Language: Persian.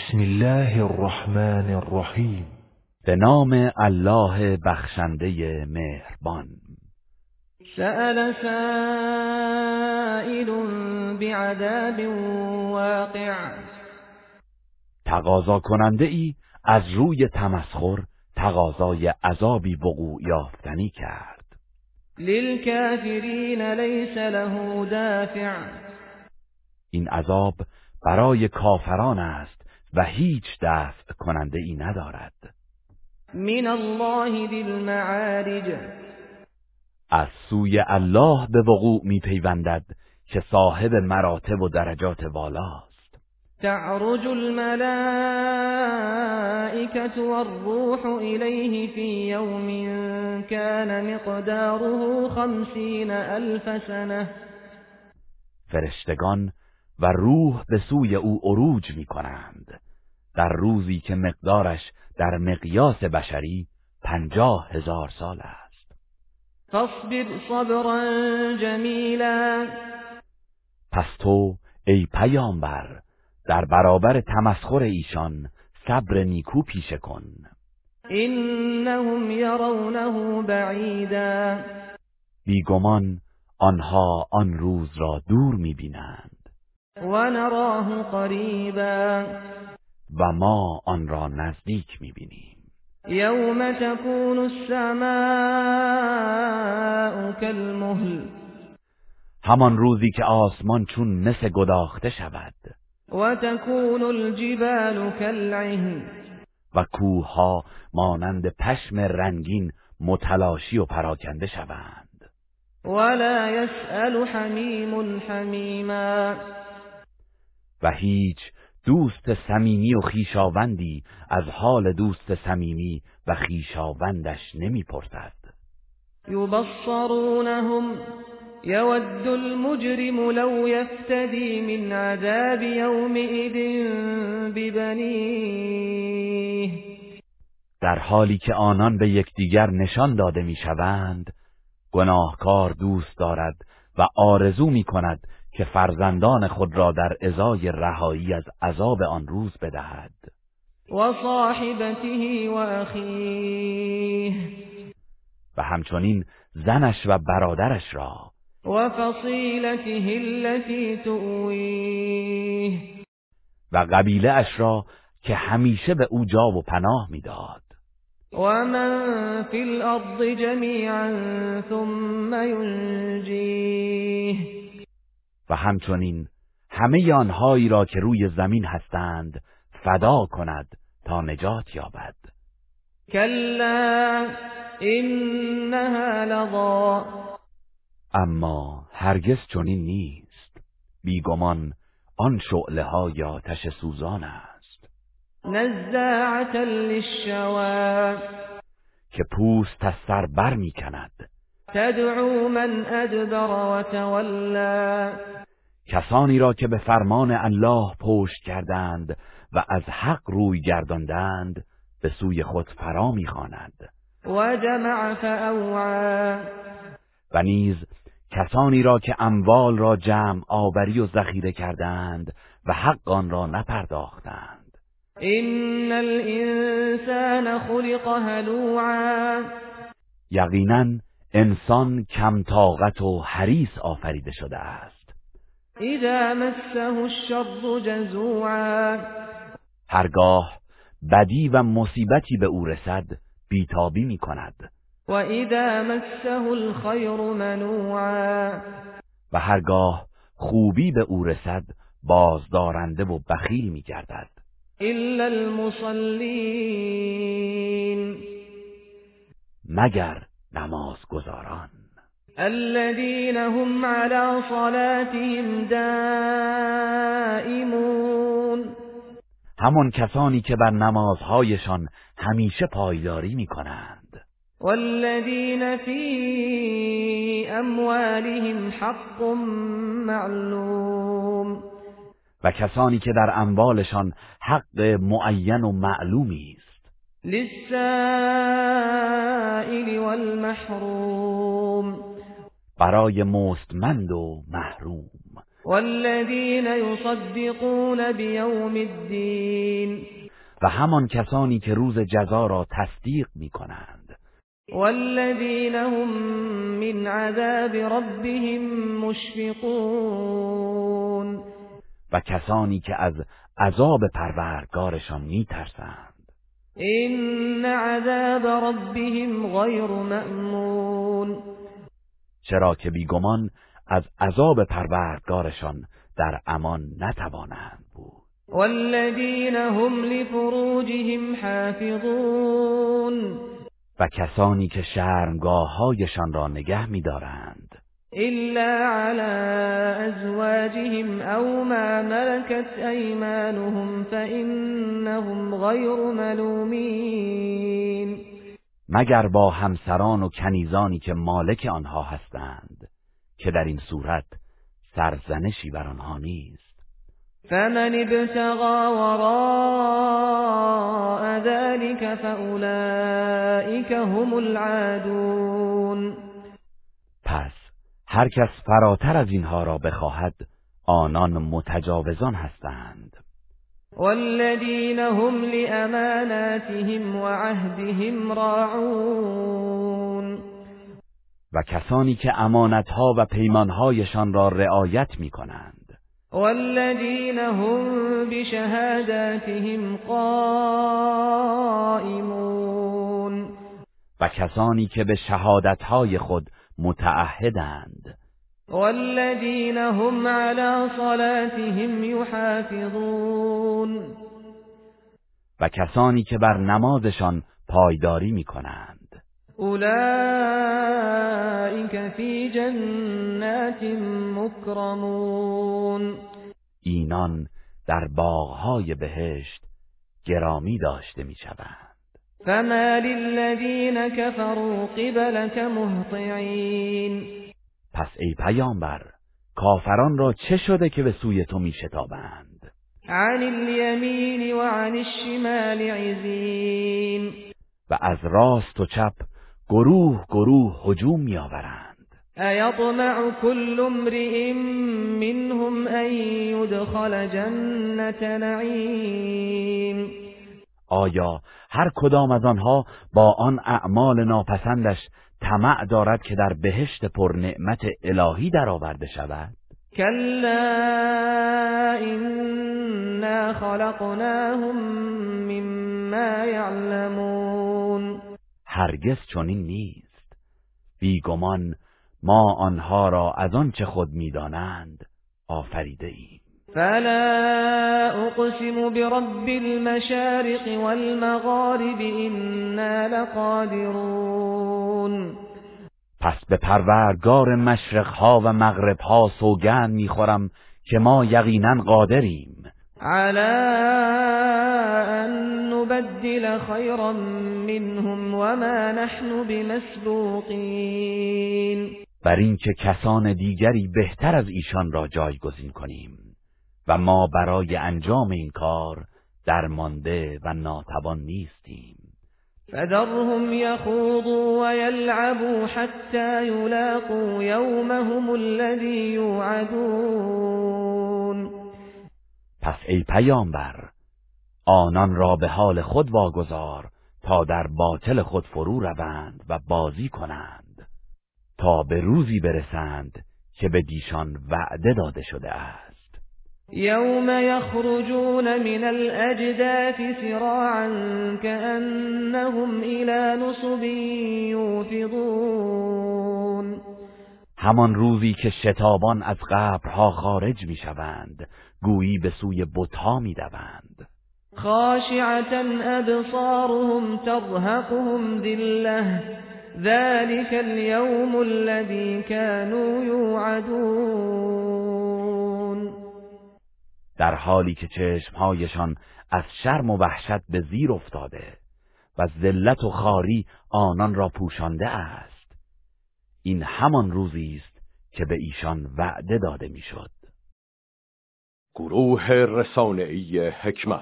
بسم الله الرحمن الرحیم. به نام الله بخشنده مهربان. سأل سائل بعذاب واقع. تقاضا کننده ای از روی تمسخر تقاضای عذابی وقوع یافتنی کرد. للكافرین لیس له دافع. این عذاب برای کافران است و هیچ دفع کننده ای ندارد. من الله ذی المعارج از سوی الله به وقوع می پیوندد که صاحب مراتب و درجات والاست. تعرج الملائكة والروح إليه في يوم كان مقداره خمسين ألف سنة. فرشتگان و روح به سوی او عروج می کنند در روزی که مقدارش در مقیاس بشری پنجاه هزار سال است. فاصبر صبرا جمیلا. پس تو ای پیامبر در برابر تمسخر ایشان صبر نیکو پیشه کن. انهم یرونه بعیدا. بیگمان آنها آن روز را دور می‌بینند. و نراه قریبا. و ما آن را نزدیک می‌بینیم. یوم تکون السماء كالمهل همان روزی که آسمان چون مس گداخته شود. و تکون الجبال كالعهن و کوهها مانند پشم رنگین متلاشی و پراکنده شوند. ولا يسأل حمیم حمیما. و هیچ دوست صمیمی و خیشاوندی از حال دوست صمیمی و خیشاوندش نمی‌پرسد. یبصرونهم يود المجرم لو يفتدي من عذاب يومئذ ببنيه در حالی که آنان به یکدیگر نشان داده می‌شوند گناهکار دوست دارد و آرزو می کند که فرزندان خود را در ازای رهایی از عذاب آن روز بدهد. و صاحبته و اخیه. و همچنین زنش و برادرش را. و فصیلته التي تؤویه. و قبیله اش را که همیشه به او جا و پناه می‌داد. و من فی الارض جمیعا ثم ینجیه. و همچنین همه آنهایی را که روی زمین هستند فدا کند تا نجات یابد. کلا انها لظا. اما هرگز چنین نیست. بیگمان آن شعله ها یا تش سوزان است. نزاعتا للشوا که پوست از سر بر می کند تدعو من ادبر و تولا کسانی را که به فرمان الله پشت کردند و از حق روی گرداندند به سوی خود فرا می‌خواند و جمع فاوعا و نیز کسانی را که اموال را جمع آوری و ذخیره کردند و حق آن را نپرداختند. ان الانسان خلق هلوعا. یقینا انسان کم طاقت و حریص آفریده شده است. اذا مسه الشر جزوعا. هرگاه بدی و مصیبتی به او رسد بیتابی می کند. و اذا مسه الخیر منوعا. و هرگاه خوبی به او رسد بازدارنده و بخیل می گردد. الا المصلین. مگر نمازگزاران. الذين هم على صلاتهم دائمون. همان کسانی که بر نمازهایشان همیشه پایداری می کنند والذين في اموالهم حق معلوم. و کسانی که در اموالشان حق معین و معلومی است. للسائل والمحروم. برای مستمند و محروم. والذین یصدقون بیوم الدین. و همان کسانی که روز جزا را تصدیق می کنند والذین هم من عذاب ربهم مشفقون. و کسانی که از عذاب پروردگارشان می ترسند این عذاب ربهم غیر مأمون. چرا که بیگمان از عذاب پروردگارشان در امان نتوانند بود. والذین هم لفروجهم حافظون. و کسانی که شرمگاههایشان را نگه می‌دارند. إلا على أزواجهم أو ما ملكت أيمانهم فإنهم غير ملومين مگر با همسران و کنیزانی که مالک آنها هستند که در این صورت سرزنشی بر آنها نیست. فمن ابتغى وراء ذلك فأولئك هم العادون هر کس فراتر از اینها را بخواهد آنان متجاوزان هستند. والذین هم لأماناتهم وعهدهم راعون. و کسانی که امانتها و پیمانهایشان را رعایت می کنند والذین هم بشهاداتهم قائمون. و کسانی که به شهادتهای خود متعهدند. والذین هم على صلاتهم یحافظون. و کسانی که بر نمازشان پایداری می کنند فی جنات مکرمون. اینان در باغهای بهشت گرامی داشته می شوند فما للذین كفروا قبلك مهطعین پس ای پیامبر کافران را چه شده که به سوی تو می شتابند عن الیمین و عن الشمال عزین و از راست و چپ گروه گروه هجوم می آورند ایطمع كل امرئ منهم ان يدخل جنت نعیم آیا هر کدام از آنها با آن اعمال ناپسندش طمع دارد که در بهشت پر نعمت الهی درآورده شود؟ کلا انا خلقناهم مما یعلمون. هرگز چنین نیست. بیگمان ما آنها را از آنچه خود می‌دانند آفریده ایم فلا اقسم برب المشارق والمغارب إنا لقادرون پس به پروردگار مشرقها و مغربها سوگند می‌خورم که ما یقینا قادریم. على ان نبدل خيرا منهم وما نحن بمسبوقين بر اینکه کسان دیگری بهتر از ایشان را جایگزین کنیم. و ما برای انجام این کار درمانده و ناتوان نیستیم. فذرهم يخوضوا ويلعبوا حتى يلاقوا يومهم الذي يوعدون پس ای پیامبر آنان را به حال خود واگذار تا در باطل خود فرو روند و بازی کنند. تا به روزی برسند که به دیشان وعده داده شده است. يوم يخرجون من الأجداث سراعا كأنهم إلى نصب يوفضون همان روزی که شتابان از قبرها خارج میشوند گویی به سوی بتها میدوند خاشعة ابصارهم ترهقهم ذله ذلك اليوم الذي كانوا يوعدون در حالی که چشمهایشان از شرم و وحشت به زیر افتاده و ذلت و خاری آنان را پوشانده است. این همان روزی است که به ایشان وعده داده می‌شد. گروه رسانه‌ای حکمت